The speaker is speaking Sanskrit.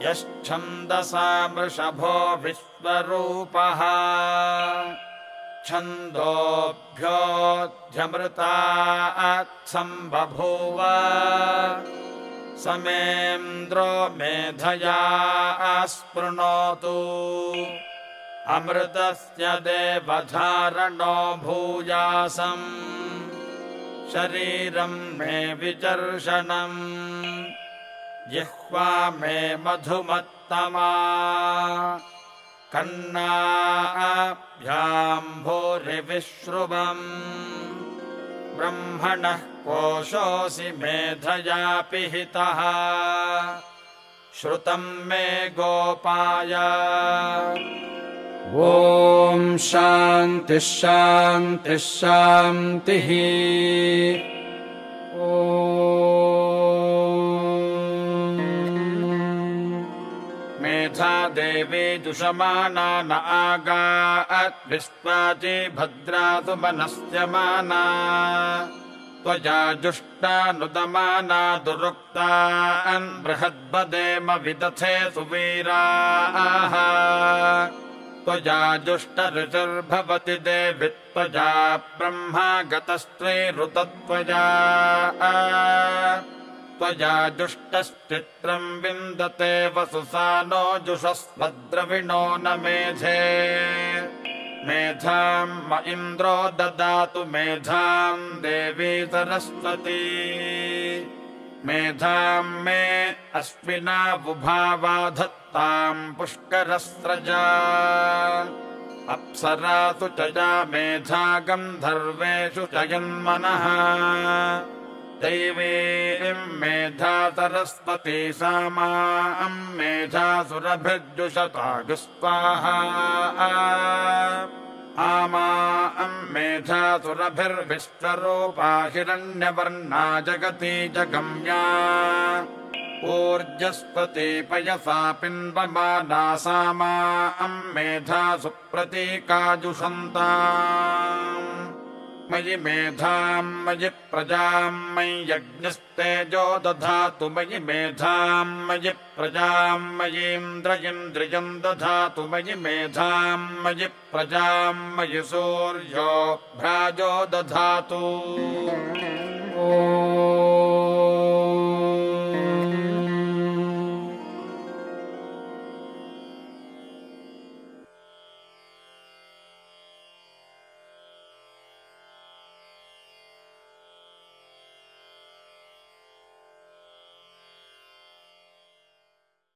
यश्छन्दसा वृषभो विश्वरूपः। छन्दोभ्योऽध्यमृतात्सम्बभूव समेन्द्रो मेधया स्पृणोतु। अमृतस्य देवधारणो भूयासम्। शरीरम् मे विचर्षणम् जिह्वा मे मधुमत्तमा। कन्नाभ्याम् भूरिविश्रुवम् ब्रह्मणः कोशोऽसि मेधया पिहितः श्रुतम् मे गोपाय। ॐ शान्तिः शान्तिः शान्तिः मेधा देवी दुषमाना न आगाद्विस्वाची भद्रातु मनस्यमाना त्वया जुष्टानुदमाना दुरुक्तान् बृहद्बदेम विदथे सुवीराः। त्वया जुष्टऋचुर्भवति देवि त्वया ब्रह्मा गतस्त्वैरुतत्वया त्वया जुष्टश्चित्रम् विन्दते वसुसानो जुषस्वद्रविणो न मेधे। मेधाम् म इन्द्रो ददातु मेधाम् देवी सरस्वती। मेधाम् मे अश्विना बुभावा धत्ताम् पुष्करस्रजा। अप्सरासु च या गन्धर्वेषु च यन्मनः दैवीम् मेधा सरस्वती सा माम् मेधासुरभिर्जुषतागुस्वाहा आमा अम् मेधासुरभिर्विश्वरूपा हिरण्यवर्णा जगती जगम्या। ऊर्जस्पति पयसा पिन्वमाना सा मा अम् मेधासु प्रतीकाजुषन्ताम् मयि मेधाम् मयि प्रजाम् मयि यज्ञस्तेजो दधातु मयि मेधाम् मयि प्रजाम् मयीन्द्रयिन्द्रियम् दधातु मयि मेधाम् मयि प्रजाम् मयि सूर्यो भ्राजो दधातु